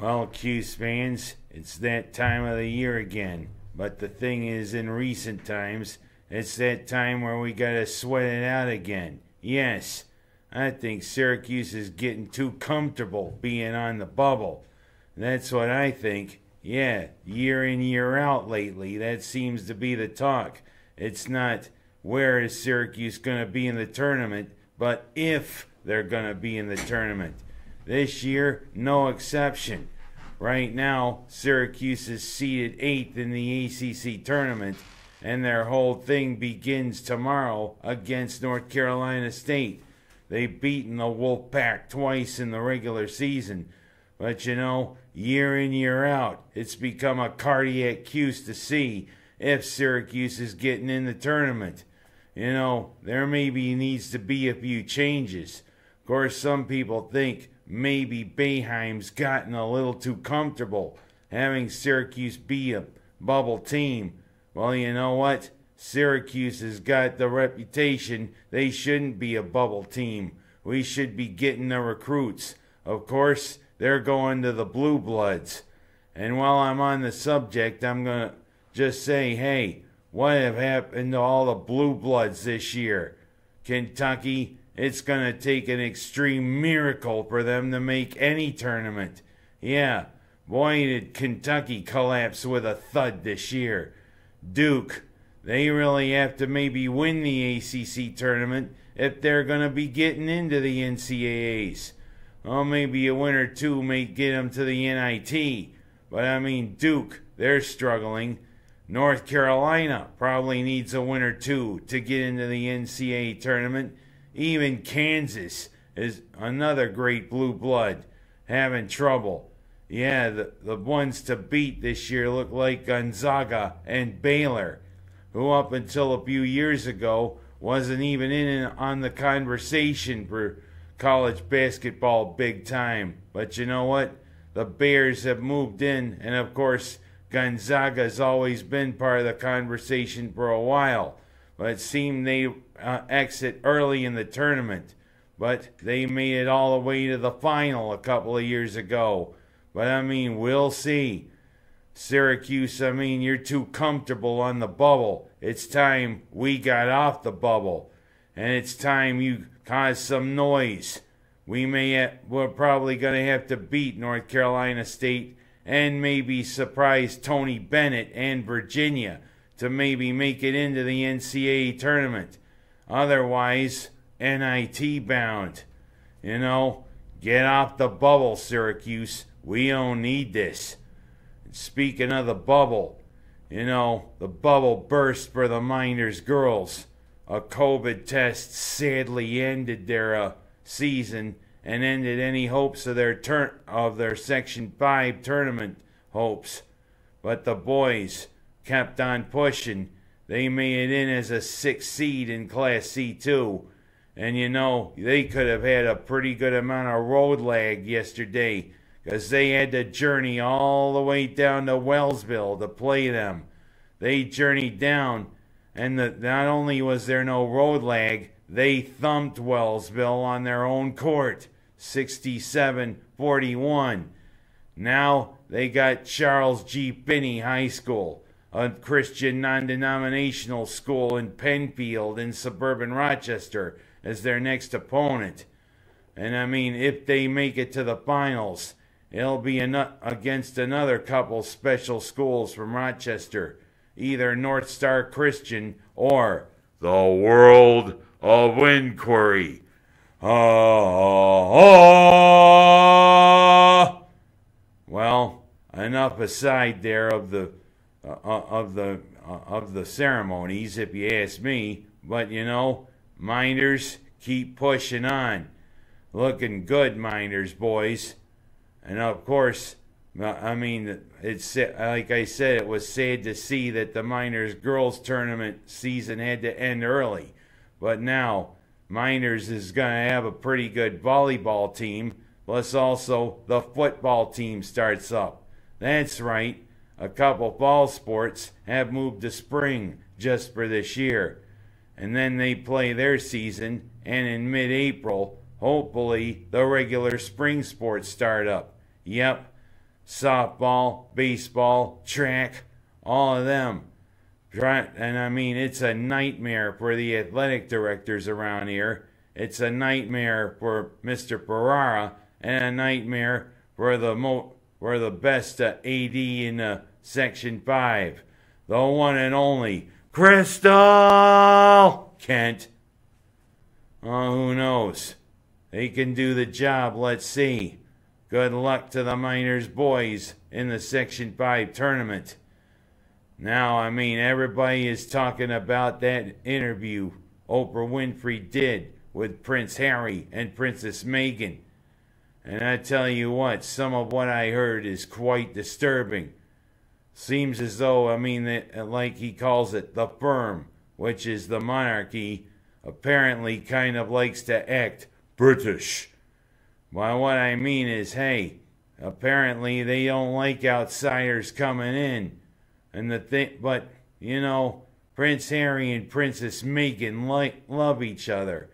Well, Cuse fans, it's that time of the year again. But the thing is, in recent times, it's that time where we gotta sweat it out again. Yes, I think Syracuse is getting too comfortable being on the bubble. That's what I think. Yeah, year in, year out lately, that seems to be the talk. It's not where is Syracuse gonna be in the tournament, but if they're gonna be in the tournament. This year, no exception. Right now, Syracuse is seeded eighth in the ACC tournament, and their whole thing begins tomorrow against North Carolina State. They've beaten the Wolfpack twice in the regular season, but you know, year in, year out, it's become a cardiac cuse to see if Syracuse is getting in the tournament. You know, there maybe needs to be a few changes. Of course, some people think maybe Boeheim's gotten a little too comfortable having Syracuse be a bubble team. Well, you know what? Syracuse has got the reputation they shouldn't be a bubble team. We should be getting the recruits. Of course, they're going to the Blue Bloods. And while I'm on the subject, I'm going to just say, hey, what have happened to all the Blue Bloods this year? Kentucky, it's going to take an extreme miracle for them to make any tournament. Yeah, boy, did Kentucky collapse with a thud this year. Duke, they really have to maybe win the ACC tournament if they're going to be getting into the NCAAs. Well, maybe a win or two may get them to the NIT. But I mean, Duke, they're struggling. North Carolina probably needs a win or two to get into the NCAA tournament. Even Kansas is another great blue blood having trouble. Yeah, the, the ones to beat this year look like Gonzaga and Baylor, who up until a few years ago wasn't even in on the conversation for college basketball big time. But you know what? The Bears have moved in, and of course, Gonzaga's always been part of the conversation for a while but it seemed they uh, exit early in the tournament. But they made it all the way to the final a couple of years ago. But I mean, we'll see. Syracuse, I mean, you're too comfortable on the bubble. It's time we got off the bubble. And it's time you cause some noise. We may, we're probably going to have to beat North Carolina State and maybe surprise Tony Bennett and Virginia to maybe make it into the NCAA tournament. Otherwise, NIT bound. You know, get off the bubble, Syracuse. We don't need this. Speaking of the bubble, you know, the bubble burst for the Miners girls. A COVID test sadly ended their uh, season and ended any hopes of their turn of their Section 5 tournament hopes. But the boys, kept on pushing. They made it in as a sixth seed in Class C2. And you know, they could have had a pretty good amount of road lag yesterday because they had to journey all the way down to Wellsville to play them. They journeyed down, and the, not only was there no road lag, they thumped Wellsville on their own court 67 41. Now they got Charles G. Finney High School a Christian non denominational school in Penfield in suburban Rochester as their next opponent. And I mean, if they make it to the finals, it'll be against another couple special schools from Rochester, either North Star Christian or the World of Inquiry. Ah, ah. Well, enough aside there of the uh, uh, of the uh, of the ceremonies, if you ask me. But you know, Miners keep pushing on, looking good, Miners boys. And of course, I mean, it's like I said, it was sad to see that the Miners girls tournament season had to end early. But now, Miners is going to have a pretty good volleyball team, plus also the football team starts up. That's right a couple fall sports have moved to spring just for this year. And then they play their season, and in mid April, hopefully, the regular spring sports start up. Yep, softball, baseball, track, all of them. And I mean, it's a nightmare for the athletic directors around here. It's a nightmare for Mr. Ferrara and a nightmare for the mo- for the best uh, AD in uh, Section 5, the one and only Crystal Kent. Oh, who knows? They can do the job, let's see. Good luck to the Miners boys in the Section 5 tournament. Now, I mean, everybody is talking about that interview Oprah Winfrey did with Prince Harry and Princess Meghan. And I tell you what, some of what I heard is quite disturbing. Seems as though, I mean, that, uh, like he calls it, the firm, which is the monarchy, apparently kind of likes to act British. Well, what I mean is, hey, apparently they don't like outsiders coming in. And the thing, but you know, Prince Harry and Princess Meghan like love each other,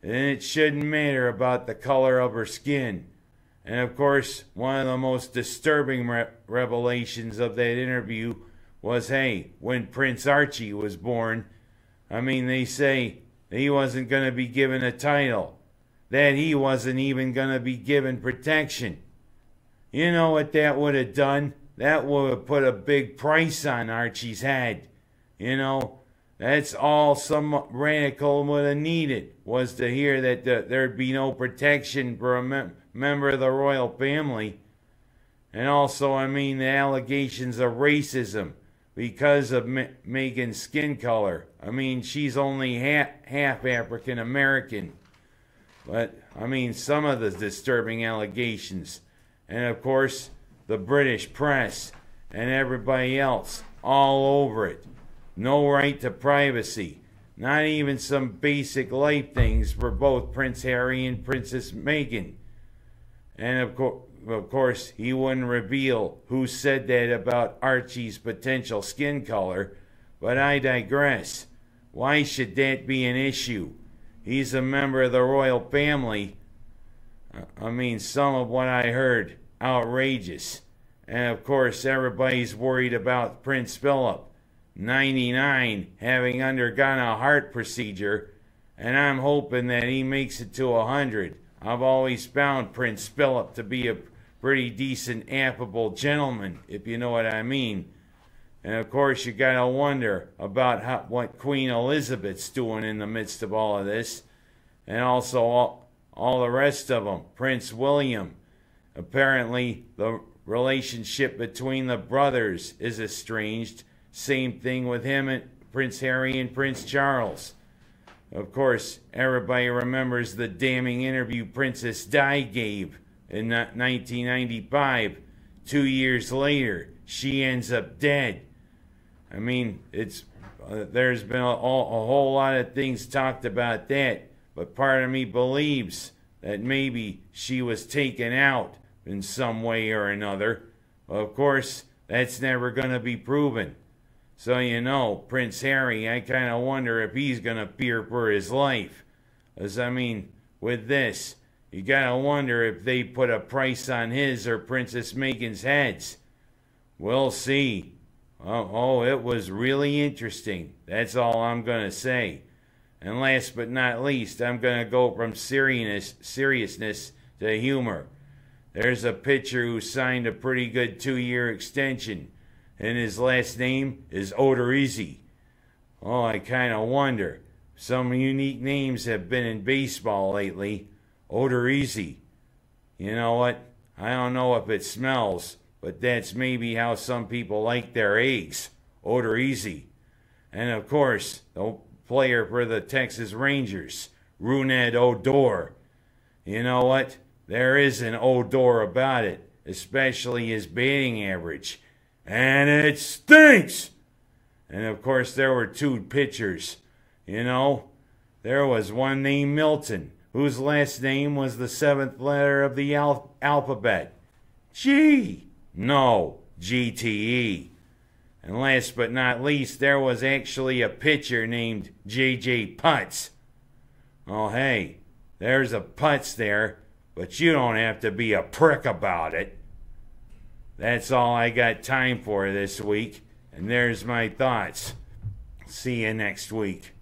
and it shouldn't matter about the color of her skin. And of course, one of the most disturbing re- revelations of that interview was, hey, when Prince Archie was born, I mean, they say he wasn't going to be given a title, that he wasn't even going to be given protection. You know what that would have done? that would have put a big price on Archie's head. You know, that's all some radical would have needed was to hear that the, there'd be no protection for a mem- member of the royal family. And also, I mean, the allegations of racism because of M- Meghan's skin color. I mean, she's only half African American. But, I mean, some of the disturbing allegations. And of course, the British press, and everybody else all over it. No right to privacy. Not even some basic life things for both Prince Harry and Princess Meghan. And of, co- of course, he wouldn't reveal who said that about Archie's potential skin color, but I digress. Why should that be an issue? He's a member of the royal family. I mean, some of what I heard outrageous. And of course, everybody's worried about Prince Philip, 99, having undergone a heart procedure, and I'm hoping that he makes it to 100. I've always found Prince Philip to be a pretty decent, affable gentleman, if you know what I mean. And of course, you gotta wonder about how, what Queen Elizabeth's doing in the midst of all of this, and also all, all the rest of them. Prince William, Apparently, the relationship between the brothers is estranged. Same thing with him and Prince Harry and Prince Charles. Of course, everybody remembers the damning interview Princess Di gave in 1995. Two years later, she ends up dead. I mean, it's uh, there's been a, a, a whole lot of things talked about that, but part of me believes that maybe she was taken out in some way or another. Of course, that's never going to be proven. So, you know, Prince Harry, I kind of wonder if he's going to fear for his life. As I mean, with this, you got to wonder if they put a price on his or Princess Meghan's heads. We'll see. Oh, oh, it was really interesting. That's all I'm to say. And last but not least, I'm to go from seriousness, seriousness to humor. There's a pitcher who signed a pretty good two year extension, and his last name is Odorizzi. Oh, I kind of wonder. Some unique names have been in baseball lately. Odorizzi. You know what? I don't know if it smells, but that's maybe how some people like their eggs. Odorizzi. And of course, the player for the Texas Rangers, Rougned Odor. You know what? There is an odor about it, especially his batting average. And it stinks! And of course, there were two pitchers. You know, there was one named Milton, whose last name was the seventh letter of the al- alphabet. G. No, GTE. And last but not least, there was actually a pitcher named JJ Putz. Oh, hey, there's a Putz there but you don't have to be a prick about it. That's all I got time for this week, and there's my thoughts. See you next week.